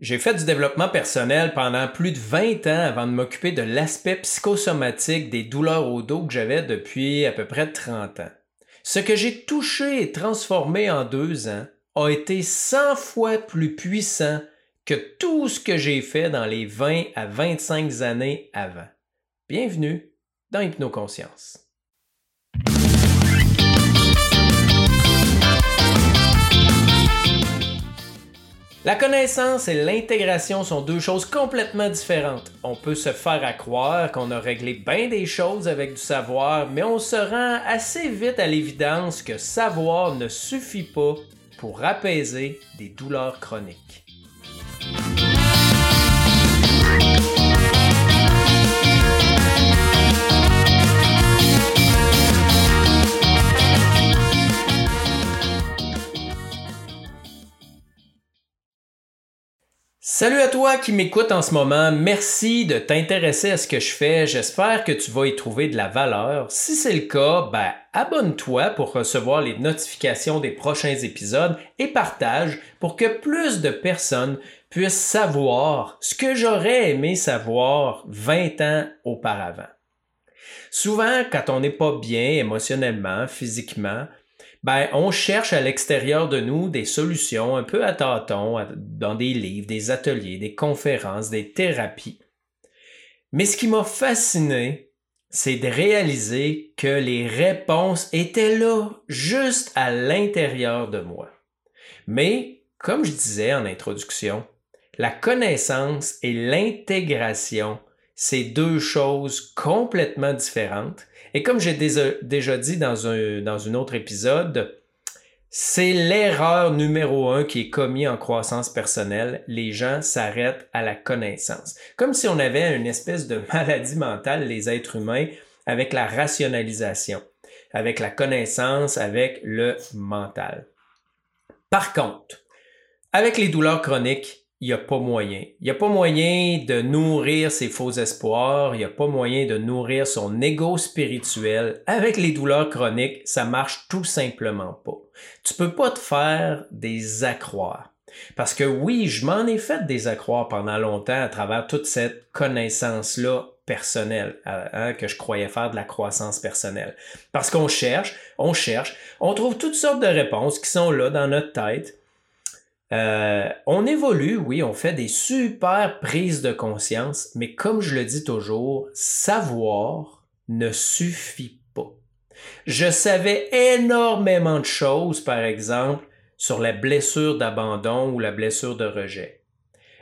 J'ai fait du développement personnel pendant plus de 20 ans avant de m'occuper de l'aspect psychosomatique des douleurs au dos que j'avais depuis à peu près 30 ans. Ce que j'ai touché et transformé en deux ans a été 100 fois plus puissant que tout ce que j'ai fait dans les 20 à 25 années avant. Bienvenue dans Hypnoconscience. La connaissance et l'intégration sont deux choses complètement différentes. On peut se faire à croire qu'on a réglé bien des choses avec du savoir, mais on se rend assez vite à l'évidence que savoir ne suffit pas pour apaiser des douleurs chroniques. Salut à toi qui m'écoute en ce moment. Merci de t'intéresser à ce que je fais. J'espère que tu vas y trouver de la valeur. Si c'est le cas, ben, abonne-toi pour recevoir les notifications des prochains épisodes et partage pour que plus de personnes puissent savoir ce que j'aurais aimé savoir 20 ans auparavant. Souvent, quand on n'est pas bien émotionnellement, physiquement, ben, on cherche à l'extérieur de nous des solutions un peu à tâtons, dans des livres, des ateliers, des conférences, des thérapies. Mais ce qui m'a fasciné, c'est de réaliser que les réponses étaient là, juste à l'intérieur de moi. Mais, comme je disais en introduction, la connaissance et l'intégration, c'est deux choses complètement différentes et comme j'ai déjà dit dans un, dans un autre épisode, c'est l'erreur numéro un qui est commise en croissance personnelle. Les gens s'arrêtent à la connaissance. Comme si on avait une espèce de maladie mentale, les êtres humains, avec la rationalisation, avec la connaissance, avec le mental. Par contre, avec les douleurs chroniques, il n'y a pas moyen. Il n'y a pas moyen de nourrir ses faux espoirs, il n'y a pas moyen de nourrir son ego spirituel. Avec les douleurs chroniques, ça marche tout simplement pas. Tu peux pas te faire des accroires. Parce que oui, je m'en ai fait des accroires pendant longtemps à travers toute cette connaissance-là personnelle, hein, que je croyais faire de la croissance personnelle. Parce qu'on cherche, on cherche, on trouve toutes sortes de réponses qui sont là dans notre tête, euh, on évolue, oui, on fait des super prises de conscience, mais comme je le dis toujours, savoir ne suffit pas. Je savais énormément de choses, par exemple, sur la blessure d'abandon ou la blessure de rejet.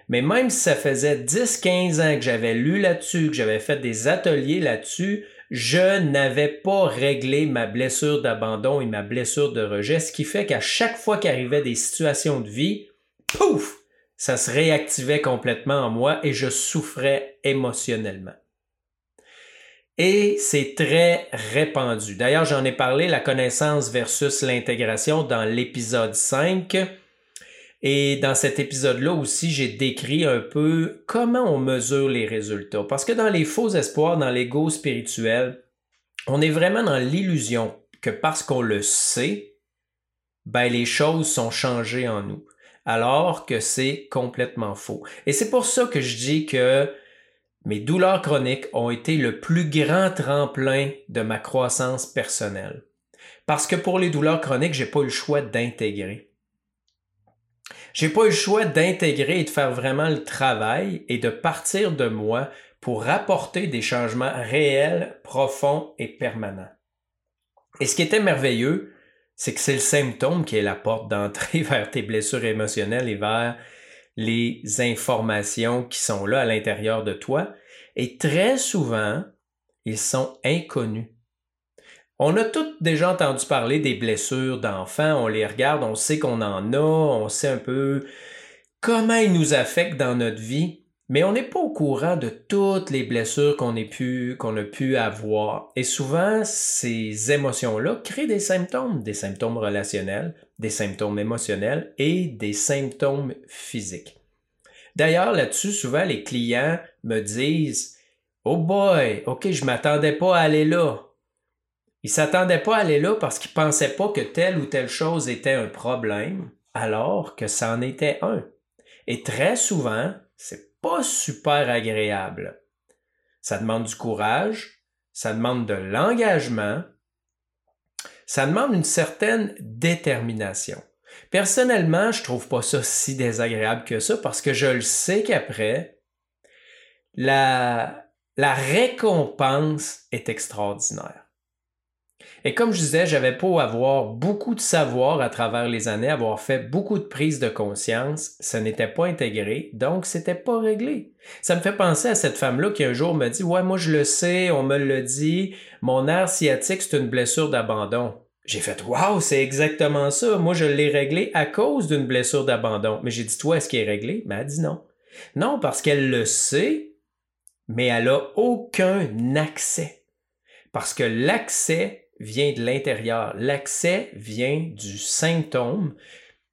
Mais même si ça faisait 10-15 ans que j'avais lu là-dessus, que j'avais fait des ateliers là-dessus, je n'avais pas réglé ma blessure d'abandon et ma blessure de rejet, ce qui fait qu'à chaque fois qu'arrivaient des situations de vie, pouf, ça se réactivait complètement en moi et je souffrais émotionnellement. Et c'est très répandu. D'ailleurs, j'en ai parlé, la connaissance versus l'intégration dans l'épisode 5. Et dans cet épisode-là aussi, j'ai décrit un peu comment on mesure les résultats. Parce que dans les faux espoirs, dans l'ego spirituel, on est vraiment dans l'illusion que parce qu'on le sait, ben les choses sont changées en nous. Alors que c'est complètement faux. Et c'est pour ça que je dis que mes douleurs chroniques ont été le plus grand tremplin de ma croissance personnelle. Parce que pour les douleurs chroniques, j'ai pas eu le choix d'intégrer. J'ai pas eu le choix d'intégrer et de faire vraiment le travail et de partir de moi pour apporter des changements réels, profonds et permanents. Et ce qui était merveilleux, c'est que c'est le symptôme qui est la porte d'entrée vers tes blessures émotionnelles et vers les informations qui sont là à l'intérieur de toi. Et très souvent, ils sont inconnus. On a tous déjà entendu parler des blessures d'enfants, on les regarde, on sait qu'on en a, on sait un peu comment ils nous affectent dans notre vie, mais on n'est pas au courant de toutes les blessures qu'on a pu avoir. Et souvent, ces émotions-là créent des symptômes, des symptômes relationnels, des symptômes émotionnels et des symptômes physiques. D'ailleurs, là-dessus, souvent, les clients me disent, Oh boy, ok, je m'attendais pas à aller là. Ils s'attendaient pas à aller là parce qu'ils pensaient pas que telle ou telle chose était un problème, alors que c'en était un. Et très souvent, c'est pas super agréable. Ça demande du courage, ça demande de l'engagement, ça demande une certaine détermination. Personnellement, je trouve pas ça si désagréable que ça parce que je le sais qu'après, la récompense est extraordinaire. Et comme je disais, j'avais pas avoir beaucoup de savoir à travers les années, avoir fait beaucoup de prises de conscience, ça n'était pas intégré, donc c'était pas réglé. Ça me fait penser à cette femme-là qui un jour me dit "Ouais, moi je le sais, on me le dit, mon nerf sciatique c'est une blessure d'abandon." J'ai fait Waouh, c'est exactement ça. Moi, je l'ai réglé à cause d'une blessure d'abandon. Mais j'ai dit Toi, est-ce qu'il est réglé? Mais elle dit non. Non, parce qu'elle le sait, mais elle n'a aucun accès. Parce que l'accès vient de l'intérieur. L'accès vient du symptôme,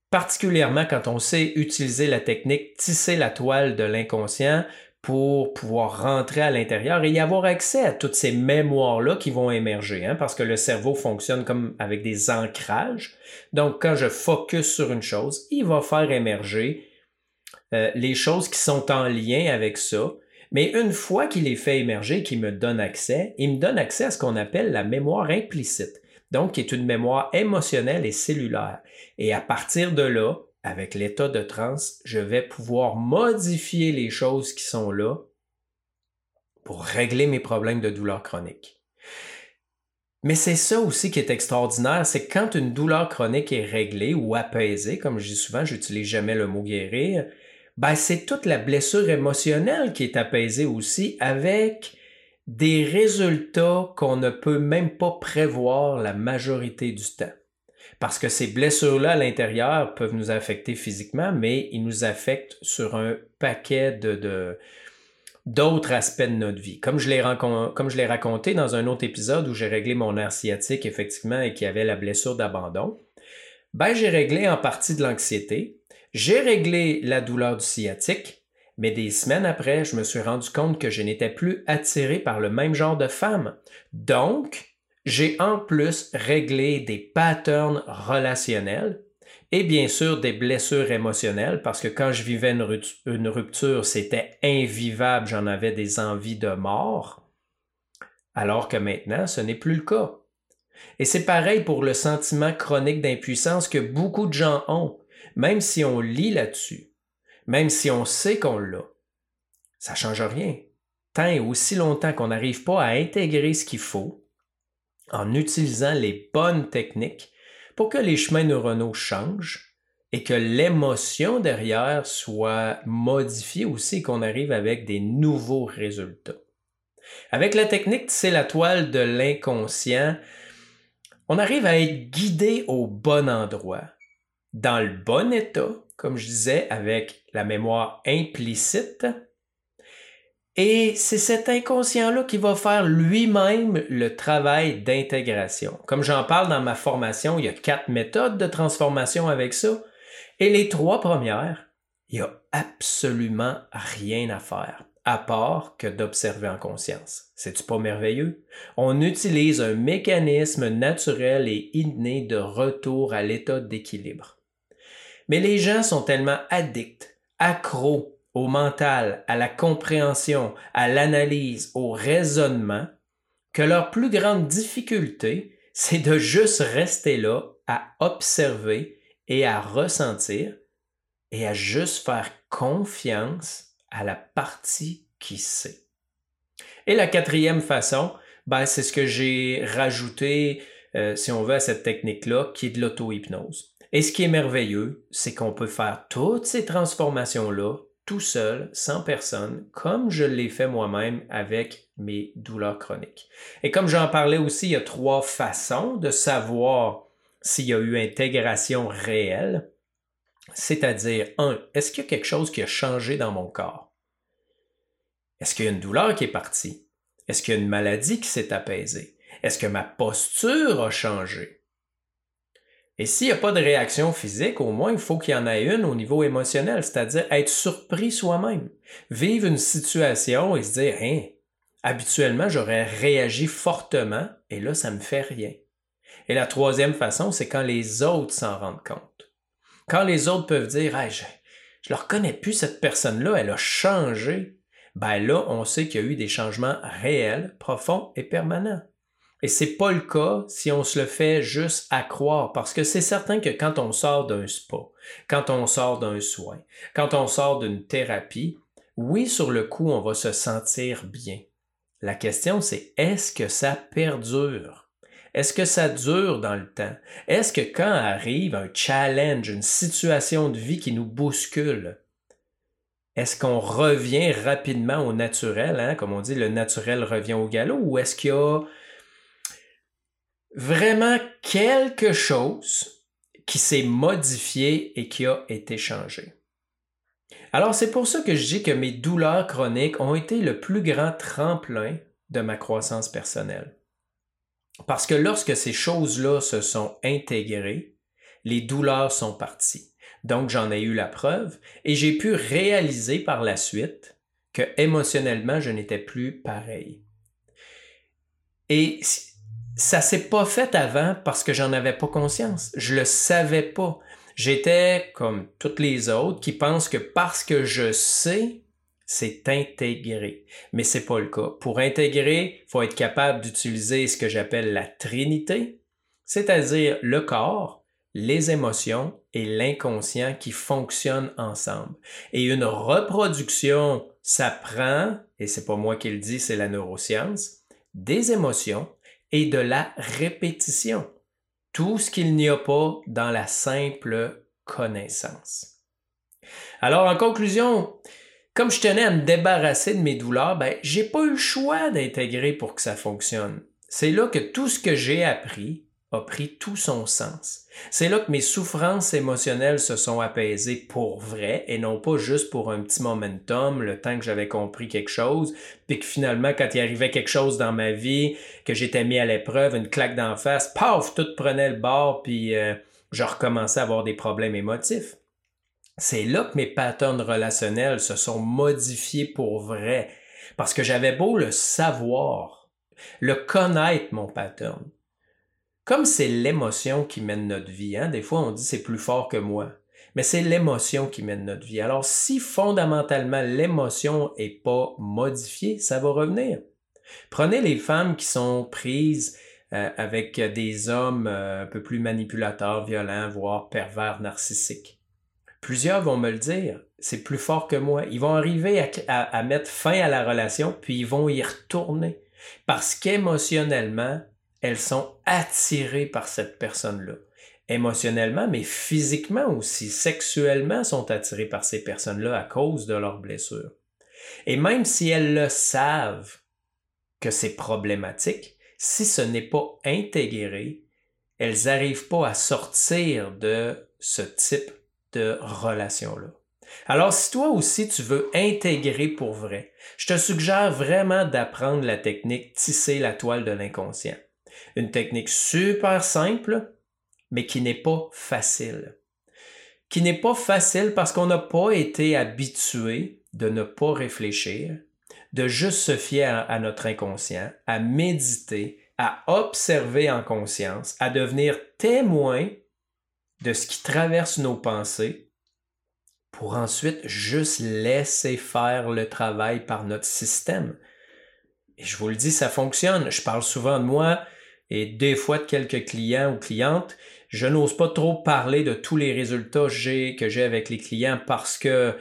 particulièrement quand on sait utiliser la technique tisser la toile de l'inconscient pour pouvoir rentrer à l'intérieur et y avoir accès à toutes ces mémoires-là qui vont émerger, hein, parce que le cerveau fonctionne comme avec des ancrages. Donc, quand je focus sur une chose, il va faire émerger euh, les choses qui sont en lien avec ça. Mais une fois qu'il est fait émerger, qu'il me donne accès, il me donne accès à ce qu'on appelle la mémoire implicite, donc qui est une mémoire émotionnelle et cellulaire. Et à partir de là, avec l'état de transe, je vais pouvoir modifier les choses qui sont là pour régler mes problèmes de douleur chronique. Mais c'est ça aussi qui est extraordinaire, c'est quand une douleur chronique est réglée ou apaisée, comme je dis souvent, j'utilise jamais le mot guérir, ben c'est toute la blessure émotionnelle qui est apaisée aussi avec des résultats qu'on ne peut même pas prévoir la majorité du temps. Parce que ces blessures-là à l'intérieur peuvent nous affecter physiquement, mais ils nous affectent sur un paquet de, d'autres aspects de notre vie. Comme je l'ai comme je l'ai raconté dans un autre épisode où j'ai réglé mon nerf sciatique effectivement et qui avait la blessure d'abandon, ben j'ai réglé en partie de l'anxiété, j'ai réglé la douleur du sciatique, mais des semaines après, je me suis rendu compte que je n'étais plus attiré par le même genre de femme. Donc, j'ai en plus réglé des patterns relationnels et bien sûr des blessures émotionnelles parce que quand je vivais une rupture, c'était invivable, j'en avais des envies de mort, alors que maintenant, ce n'est plus le cas. Et c'est pareil pour le sentiment chronique d'impuissance que beaucoup de gens ont même si on lit là-dessus, même si on sait qu'on l'a, ça ne change rien. Tant et aussi longtemps qu'on n'arrive pas à intégrer ce qu'il faut en utilisant les bonnes techniques pour que les chemins neuronaux changent et que l'émotion derrière soit modifiée aussi, qu'on arrive avec des nouveaux résultats. Avec la technique c'est la toile de l'inconscient, on arrive à être guidé au bon endroit dans le bon état, comme je disais, avec la mémoire implicite. Et c'est cet inconscient-là qui va faire lui-même le travail d'intégration. Comme j'en parle dans ma formation, il y a quatre méthodes de transformation avec ça. Et les trois premières, il n'y a absolument rien à faire, à part que d'observer en conscience. C'est-tu pas merveilleux? On utilise un mécanisme naturel et inné de retour à l'état d'équilibre. Mais les gens sont tellement addicts, accros au mental, à la compréhension, à l'analyse, au raisonnement, que leur plus grande difficulté, c'est de juste rester là, à observer et à ressentir et à juste faire confiance à la partie qui sait. Et la quatrième façon, ben, c'est ce que j'ai rajouté, euh, si on veut, à cette technique-là, qui est de l'auto-hypnose. Et ce qui est merveilleux, c'est qu'on peut faire toutes ces transformations-là tout seul, sans personne, comme je l'ai fait moi-même avec mes douleurs chroniques. Et comme j'en parlais aussi, il y a trois façons de savoir s'il y a eu intégration réelle. C'est-à-dire, un, est-ce qu'il y a quelque chose qui a changé dans mon corps? Est-ce qu'il y a une douleur qui est partie? Est-ce qu'il y a une maladie qui s'est apaisée? Est-ce que ma posture a changé? Et s'il n'y a pas de réaction physique, au moins il faut qu'il y en ait une au niveau émotionnel, c'est-à-dire être surpris soi-même, vivre une situation et se dire, hein, habituellement j'aurais réagi fortement et là ça me fait rien. Et la troisième façon, c'est quand les autres s'en rendent compte. Quand les autres peuvent dire, hey, je ne reconnais plus cette personne-là, elle a changé. Ben là, on sait qu'il y a eu des changements réels, profonds et permanents. Et c'est pas le cas si on se le fait juste à croire, parce que c'est certain que quand on sort d'un spa, quand on sort d'un soin, quand on sort d'une thérapie, oui, sur le coup, on va se sentir bien. La question, c'est est-ce que ça perdure? Est-ce que ça dure dans le temps? Est-ce que quand arrive un challenge, une situation de vie qui nous bouscule, est-ce qu'on revient rapidement au naturel, hein? comme on dit, le naturel revient au galop, ou est-ce qu'il y a vraiment quelque chose qui s'est modifié et qui a été changé. Alors c'est pour ça que je dis que mes douleurs chroniques ont été le plus grand tremplin de ma croissance personnelle. Parce que lorsque ces choses-là se sont intégrées, les douleurs sont parties. Donc j'en ai eu la preuve et j'ai pu réaliser par la suite que émotionnellement je n'étais plus pareil. Et ça s'est pas fait avant parce que j'en avais pas conscience. Je le savais pas. J'étais comme toutes les autres qui pensent que parce que je sais, c'est intégré. Mais c'est pas le cas. Pour intégrer, faut être capable d'utiliser ce que j'appelle la trinité, c'est-à-dire le corps, les émotions et l'inconscient qui fonctionnent ensemble. Et une reproduction, ça prend, et c'est pas moi qui le dis, c'est la neuroscience, des émotions et de la répétition. Tout ce qu'il n'y a pas dans la simple connaissance. Alors, en conclusion, comme je tenais à me débarrasser de mes douleurs, ben, j'ai pas eu le choix d'intégrer pour que ça fonctionne. C'est là que tout ce que j'ai appris a pris tout son sens. C'est là que mes souffrances émotionnelles se sont apaisées pour vrai et non pas juste pour un petit momentum, le temps que j'avais compris quelque chose, puis que finalement, quand il arrivait quelque chose dans ma vie, que j'étais mis à l'épreuve, une claque d'en face, paf, tout prenait le bord, puis euh, je recommençais à avoir des problèmes émotifs. C'est là que mes patterns relationnels se sont modifiés pour vrai, parce que j'avais beau le savoir, le connaître, mon pattern, comme c'est l'émotion qui mène notre vie, hein, des fois on dit c'est plus fort que moi, mais c'est l'émotion qui mène notre vie. Alors si fondamentalement l'émotion est pas modifiée, ça va revenir. Prenez les femmes qui sont prises euh, avec des hommes euh, un peu plus manipulateurs, violents, voire pervers narcissiques. Plusieurs vont me le dire, c'est plus fort que moi. Ils vont arriver à mettre fin à la relation, puis ils vont y retourner. Parce qu'émotionnellement, elles sont attirées par cette personne-là. Émotionnellement, mais physiquement aussi, sexuellement sont attirées par ces personnes-là à cause de leurs blessures. Et même si elles le savent que c'est problématique, si ce n'est pas intégré, elles n'arrivent pas à sortir de ce type de relation-là. Alors, si toi aussi tu veux intégrer pour vrai, je te suggère vraiment d'apprendre la technique tisser la toile de l'inconscient. Une technique super simple, mais qui n'est pas facile. Qui n'est pas facile parce qu'on n'a pas été habitué de ne pas réfléchir, de juste se fier à, notre inconscient, à méditer, à observer en conscience, à devenir témoin de ce qui traverse nos pensées pour ensuite juste laisser faire le travail par notre système. Et je vous le dis, ça fonctionne. Je parle souvent de moi et des fois de quelques clients ou clientes. Je n'ose pas trop parler de tous les résultats que j'ai avec les clients parce que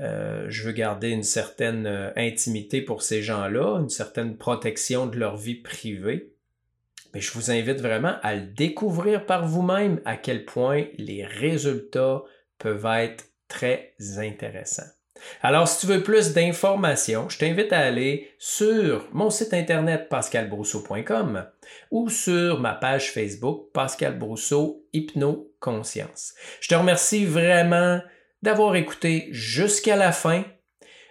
euh, je veux garder une certaine euh, intimité pour ces gens-là, une certaine protection de leur vie privée. Mais je vous invite vraiment à le découvrir par vous-même à quel point les résultats peuvent être très intéressants. Alors, si tu veux plus d'informations, je t'invite à aller sur mon site internet pascalbrousseau.com ou sur ma page Facebook Pascal Brousseau Hypno-Conscience. Je te remercie vraiment d'avoir écouté jusqu'à la fin.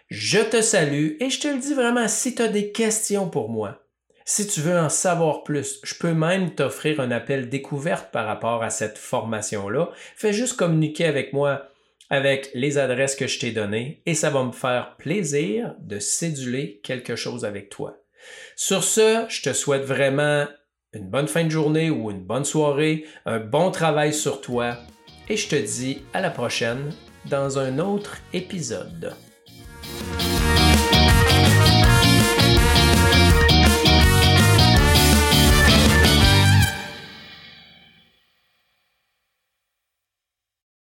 Je te salue et je te le dis vraiment, si tu as des questions pour moi, si tu veux en savoir plus, je peux même t'offrir un appel découverte par rapport à cette formation-là. Fais juste communiquer avec moi avec les adresses que je t'ai données et ça va me faire plaisir de céduler quelque chose avec toi. Sur ce, je te souhaite vraiment une bonne fin de journée ou une bonne soirée, un bon travail sur toi et je te dis à la prochaine. dans un autre épisode.